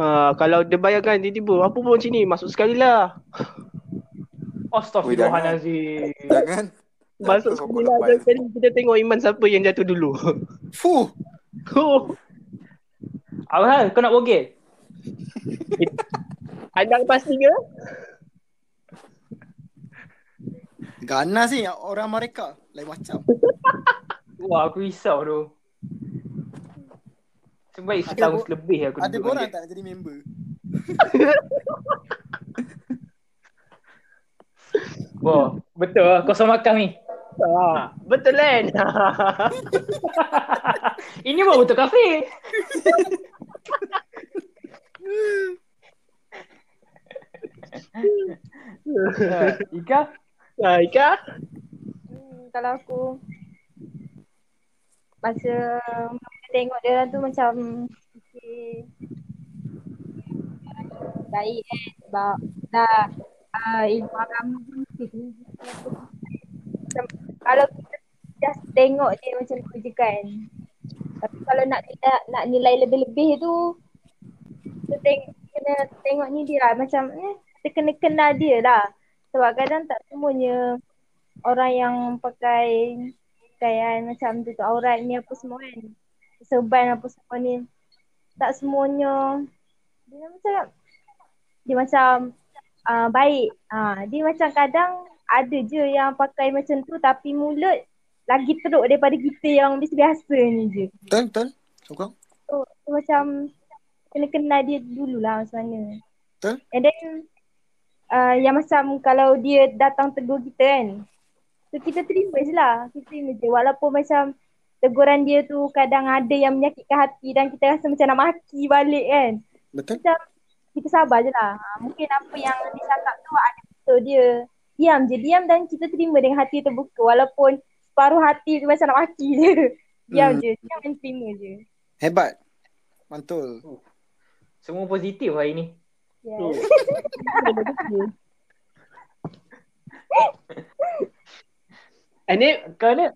Ha, kalau dia bayangkan tiba-tiba apa pun macam ni masuk sekali lah. Astaghfirullahalazim. Jangan. Masuk Kau sekali kau lah. lepas. Sekali kita tengok iman siapa yang jatuh dulu. Fuh. Oh, Apa hal? Kau nak bogel? anda pasti ke? Ganas ni orang mereka. Lain macam. Wah, aku risau tu. Sebaik setahun bo- lebih aku Ada orang dia. tak nak jadi member? Wah, betul lah. Kosong makam ni. Ha, betul kan? Ini baru betul kafe. Ika? ha, Ika? Hmm, kalau aku masa tengok dia orang tu macam okay, baik eh sebab dah uh, ilmu agama. Macam, kalau kita just tengok dia macam tu je kan. Tapi kalau nak nak, nak nilai lebih-lebih tu kita tengok kena tengok ni dia lah macam eh kita kena kenal dia lah. Sebab kadang tak semuanya orang yang pakai pakaian macam tu tu aurat ni apa semua kan. Serban apa semua ni. Tak semuanya dia macam dia macam uh, baik. Uh, dia macam kadang ada je yang pakai macam tu tapi mulut lagi teruk daripada kita yang biasa-biasa ni je. Betul, betul. Sokong. So, so macam kena kenal dia dululah macam mana. Betul. And then uh, yang macam kalau dia datang tegur kita kan. So kita terima je lah. Kita terima je. Walaupun macam teguran dia tu kadang ada yang menyakitkan hati dan kita rasa macam nak maki balik kan. Betul. Macam kita sabar je lah. Ha, mungkin apa yang dia cakap tu ada betul dia. Diam je. Diam dan kita terima dengan hati terbuka. Walaupun separuh hati tu macam nak maki je. Diam Hmm. je. Diam dan terima je. Hebat. Mantul. Semua positif hari ni. Oh. Yes. Ini Kau ni?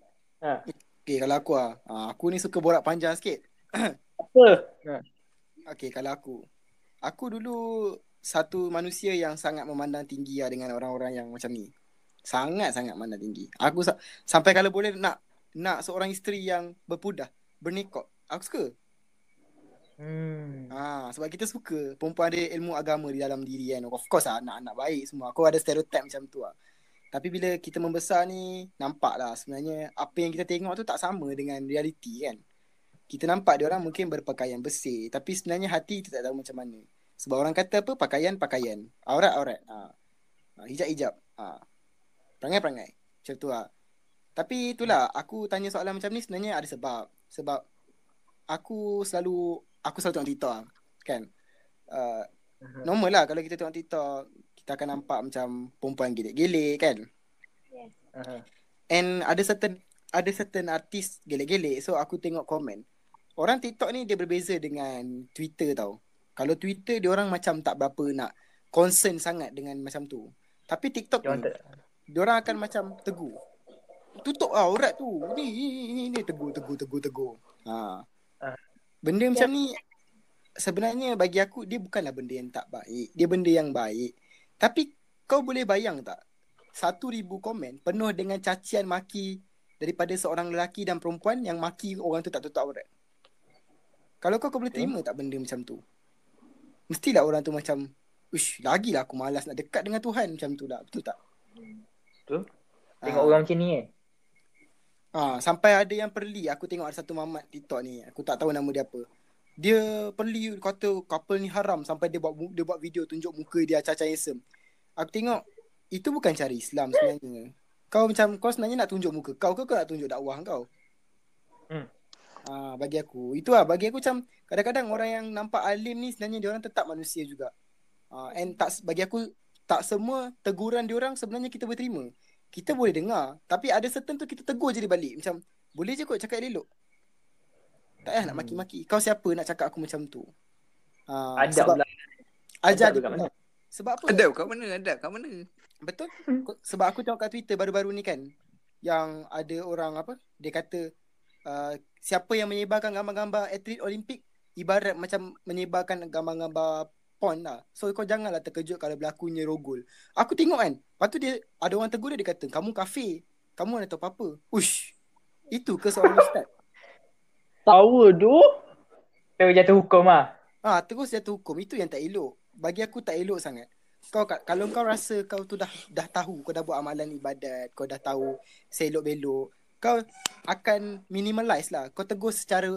Okay, kalau aku ah, ah, aku ni suka borak panjang sikit. apa? Okay, kalau aku. Aku dulu satu manusia yang sangat memandang tinggi lah dengan orang-orang yang macam ni. Sangat-sangat memandang tinggi. Aku sa- sampai kalau boleh nak nak seorang isteri yang berpudah, bernikah. Aku suka. Hmm. Ha, sebab kita suka perempuan ada ilmu agama di dalam diri kan. Of course lah, anak-anak baik semua. Aku ada stereotip macam tu lah. Tapi bila kita membesar ni, nampak lah sebenarnya apa yang kita tengok tu tak sama dengan realiti kan. Kita nampak dia orang mungkin berpakaian bersih. Tapi sebenarnya hati kita tak tahu macam mana. Sebab orang kata apa, pakaian-pakaian. Aurat-aurat. Ha. Ha, hijab-hijab. Ha. Perangai-perangai. Macam tu lah. Tapi itulah, aku tanya soalan macam ni sebenarnya ada sebab. Sebab aku selalu, aku selalu tengok TikTok lah. Kan? Uh, normal lah kalau kita tengok TikTok, kita akan nampak macam perempuan gelek-gelek kan. Aha. And ada certain ada certain artis gelek-gelek so aku tengok komen. Orang TikTok ni dia berbeza dengan Twitter tau. Kalau Twitter dia orang macam tak berapa nak concern sangat dengan macam tu. Tapi TikTok Dia orang ni dia orang akan macam tegur. Tutup lah aurat tu. Ni ni ni, ni tegur tegur tegur tegur. Ha. Ah. Benda macam ni sebenarnya bagi aku dia bukanlah benda yang tak baik. Dia benda yang baik. Tapi kau boleh bayang tak? Satu ribu komen penuh dengan cacian maki daripada seorang lelaki dan perempuan yang maki orang tu tak tutup aurat. Kalau kau kau boleh terima tak benda macam tu? Mestilah orang tu macam Ush, lagilah aku malas nak dekat dengan Tuhan macam tu lah. Betul tak? Betul. Tengok Ah. orang macam ni eh. Ah, sampai ada yang perli. Aku tengok ada satu mamat TikTok ni. Aku tak tahu nama dia apa. Dia perli kata couple ni haram sampai dia buat dia buat video tunjuk muka dia caca handsome. Aku tengok itu bukan cara Islam sebenarnya. Kau macam kau sebenarnya nak tunjuk muka kau ke kau nak tunjuk dakwah kau? Hmm. Ah, bagi aku. Itu lah bagi aku macam kadang-kadang orang yang nampak alim ni sebenarnya dia orang tetap manusia juga. Ah, and tak bagi aku tak semua teguran diorang sebenarnya kita boleh terima. Kita boleh dengar. Tapi ada certain tu kita tegur je dia balik. Macam, boleh je kot cakap elok. Tak payah nak maki-maki. Kau siapa nak cakap aku macam tu? Ha, Ada sebab pula. Ajar Adab kat mana? Sebab apa? Ada kat mana? Ada kat mana? Betul? Ko- Sebab aku tengok kat Twitter baru-baru ni kan yang ada orang apa dia kata uh, siapa yang menyebarkan gambar-gambar atlet Olimpik ibarat macam menyebarkan gambar-gambar porn lah. So kau janganlah terkejut kalau berlakunya rogol. Aku tengok kan. Lepas tu dia ada orang tegur dia, dia kata kamu kafir. Kamu nak tahu apa-apa. Ush. Itu ke seorang ustaz? Power tu. Terus jatuh hukum lah. Ah, terus jatuh hukum. Itu yang tak elok. Bagi aku tak elok sangat. Kau kalau kau rasa kau tu dah dah tahu, kau dah buat amalan ibadat, kau dah tahu selok-belok, kau akan minimalize lah. Kau tegur secara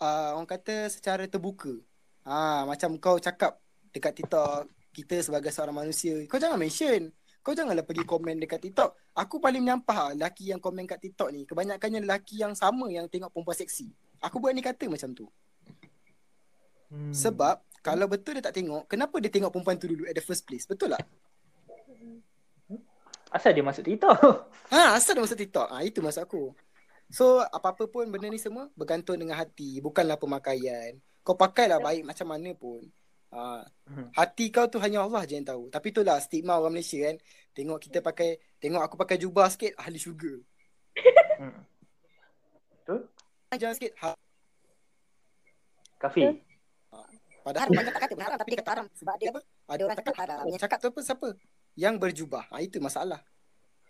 uh, orang kata secara terbuka. Ah, macam kau cakap dekat TikTok, kita sebagai seorang manusia, kau jangan mention. Kau janganlah pergi komen dekat TikTok. Aku paling menyampah lah lelaki yang komen kat TikTok ni. Kebanyakannya lelaki yang sama yang tengok perempuan seksi. Aku buat ni kata macam tu. Hmm. Sebab kalau betul dia tak tengok, kenapa dia tengok perempuan tu dulu at the first place? Betul tak? Asal dia masuk TikTok? Ha, asal dia masuk TikTok? Ha, itu maksud aku. So, apa-apa pun benda ni semua bergantung dengan hati. Bukanlah pemakaian. Kau pakailah baik macam mana pun. Ha, hati kau tu hanya Allah je yang tahu. Tapi itulah stigma orang Malaysia kan. Tengok kita pakai, tengok aku pakai jubah sikit, ahli syurga. Hmm. Jangan sikit, ha, Kafir. padahal banyak tak kata haram tapi dia kata haram. Sebab dia apa? Ada orang cakap haram. Yang cakap tu apa? Siapa? Yang berjubah. Ha, itu masalah.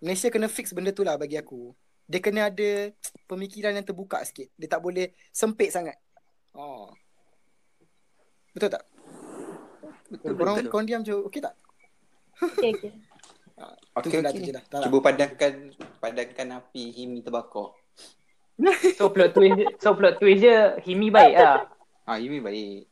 Malaysia kena fix benda tu lah bagi aku. Dia kena ada pemikiran yang terbuka sikit. Dia tak boleh sempit sangat. Oh. Betul tak? Betul, Korang, betul. korang diam je. Okey tak? Okey, je lah, okey. tu je lah. Cuba padamkan padamkan api Himi terbakar. So plot twist so plot twist je Himi baik lah. Ah, Himi baik.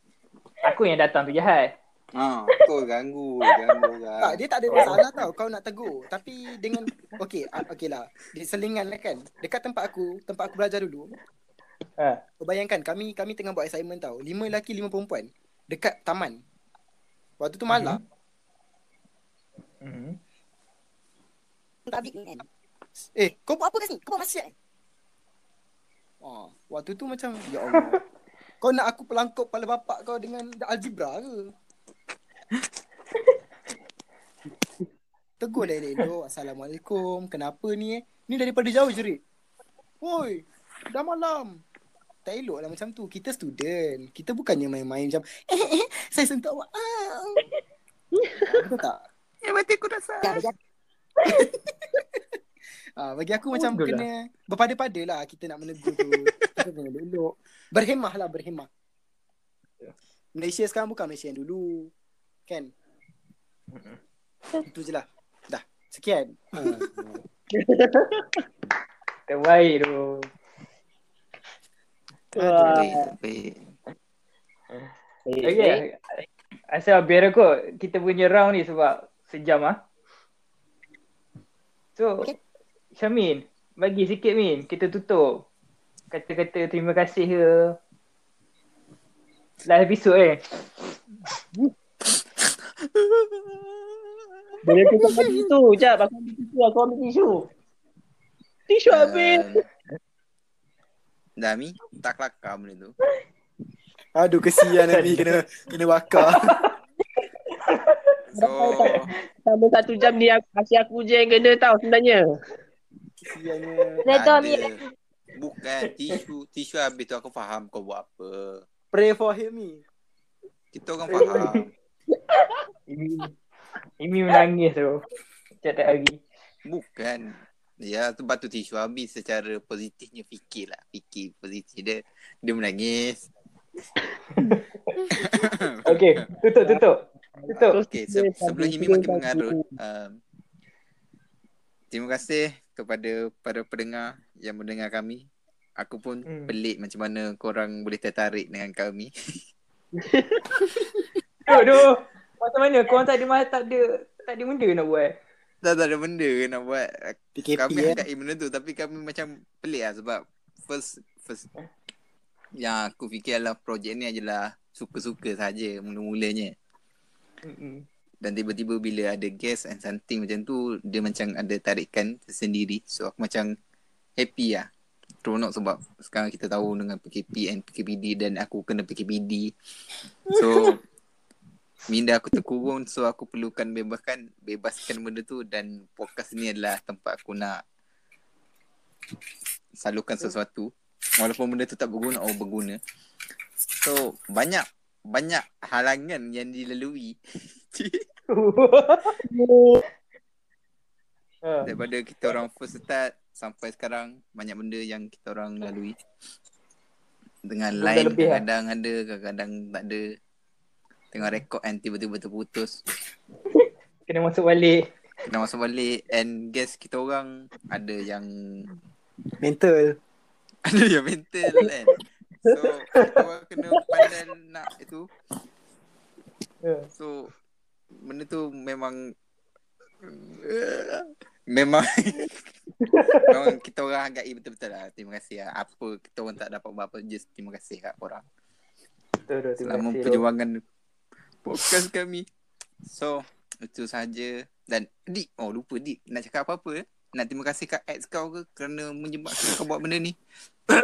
Aku yang datang tu jahat. Ha, kau ganggu, ganggu Tak, orang. dia tak ada masalah tau kau nak tegur. Tapi dengan, okey, ah, okey lah. Dia selingan lah kan. Dekat tempat aku, tempat aku belajar dulu. Ha. Kau bayangkan, kami kami tengah buat assignment tau. Lima lelaki, lima perempuan. Dekat taman. Waktu tu malam. Hmm. tablik ni kan. Eh, kau buat apa kat sini? Kau buat maksiat kan? Oh, waktu tu macam, ya Allah. kau nak aku pelangkop kepala bapak kau dengan algebra ke? Tegur dah elok Assalamualaikum. Kenapa ni eh? Ni daripada jauh jerit. Woi, dah malam. Tak elok lah macam tu. Kita student. Kita bukannya main-main macam, eh, eh, eh, saya sentuh awak. Ah. Betul tak? Ya, mati aku rasa. Ah, bagi aku macam Betul kena berpada-pada lah kita nak menegur tu. kita kena elok. Berhemah lah, berhemah. Malaysia sekarang bukan Malaysia yang dulu. Kan? Itu je lah. Dah. Sekian. Terbaik tu. Wah. Baik, baik. Okay. Asal biar aku kita punya round ni sebab sejam ah. So, Syamin, bagi sikit Min, kita tutup. Kata-kata terima kasih ke. Last episode eh. Boleh tukar baju tu. Jap, aku ambil tisu. Aku ambil tisu. Tisu habis. Dah Mi, tak kelakar benda tu. Aduh kesian Nabi kena kena bakar. So, Sama satu jam ni aku, kasih aku je yang kena tau sebenarnya. Kesiannya. Redha tak Mi. ada. Bukan tisu tisu habis tu aku faham kau buat apa. Pray for him ni. Kita orang faham. Imi, Imi menangis tu. Setiap hari. Bukan. Ya, tu batu tisu habis secara positifnya fikir lah. Fikir positif dia. Dia menangis. Okay, tutup, tutup. Tutup. Okay, se- sebelum Himi makin mengarut, um, terima kasih kepada para pendengar yang mendengar kami. Aku pun Hmm. pelik macam mana korang boleh tertarik dengan kami. Aduh. Macam mana? Korang tak ada, tak ada, tak ada benda nak buat. Tak, tak ada benda nak buat. PKP kami eh. hargai benda tu tapi kami macam pelik lah sebab first first yang aku fikir adalah projek ni adalah suka-suka saja mula-mulanya. Mm-mm. Dan tiba-tiba bila ada guest and something macam tu, dia macam ada tarikan sendiri. So aku macam happy lah. Teronok sebab sekarang kita tahu dengan PKP and PKPD dan aku kena PKPD. So minda aku terkurung so aku perlukan bebaskan bebaskan benda tu dan podcast ni adalah tempat aku nak salurkan sesuatu. Walaupun benda tu tak berguna atau berguna. So banyak banyak halangan yang dilalui. Daripada kita orang first start sampai sekarang banyak benda yang kita orang lalui. Dengan line lebih, kadang-kadang ada kadang-kadang tak ada tengah rekod and tiba-tiba terputus Kena masuk balik. kena masuk balik and guess kita orang ada yang Mental. ada yang mental kan so kita orang kena pandai nak itu Ya. So benda tu memang memang memang kita orang hargai betul-betul lah. Terima kasih lah. Apa kita orang tak dapat apa-apa just terima kasih kat korang. Betul, betul. Terima Selama perjuangan podcast kami. So itu saja dan Dik, oh lupa Dik nak cakap apa-apa eh? Nak terima kasih kat ex kau ke kerana menyebabkan kau buat benda ni.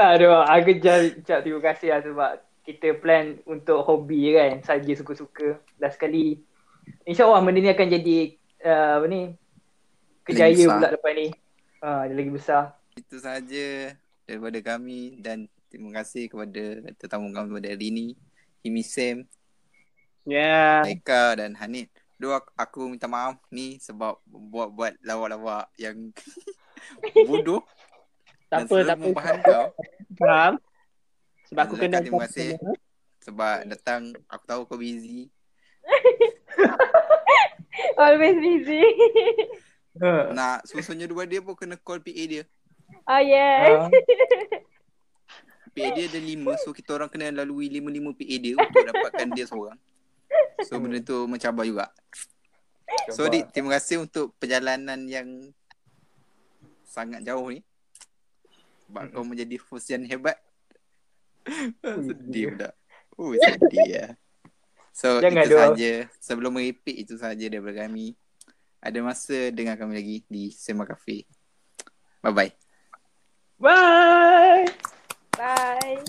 Tak ada. Aku just ucap terima kasih lah sebab kita plan untuk hobi kan. Saja suka-suka. Last sekali. InsyaAllah benda ni akan jadi uh, apa ni. Kejaya pula depan ni. Uh, dia lagi besar. Itu saja daripada kami dan terima kasih kepada tetamu kami pada hari ini. Himi Sam, Ya. Aika dan Hanif. Dua aku minta maaf ni sebab buat-buat lawak-lawak yang bodoh dan Tak apa, tak apa. kau. Faham? Sebab aku kena terima kasih. Sebab datang aku tahu kau busy. Always busy. Nak susunnya dua dia pun kena call PA dia. oh yes. Uh, PA dia ada lima so kita orang kena lalui lima-lima PA dia untuk dapatkan dia seorang. So benda tu mencabar juga. So Dik, terima kasih untuk perjalanan yang sangat jauh ni. Sebab kau menjadi host yang hebat. sedih pula. Oh, sedih ya. So Jangan itu doa. saja. Sebelum merepek itu saja daripada kami. Ada masa dengar kami lagi di Sema Cafe. Bye bye. Bye. Bye.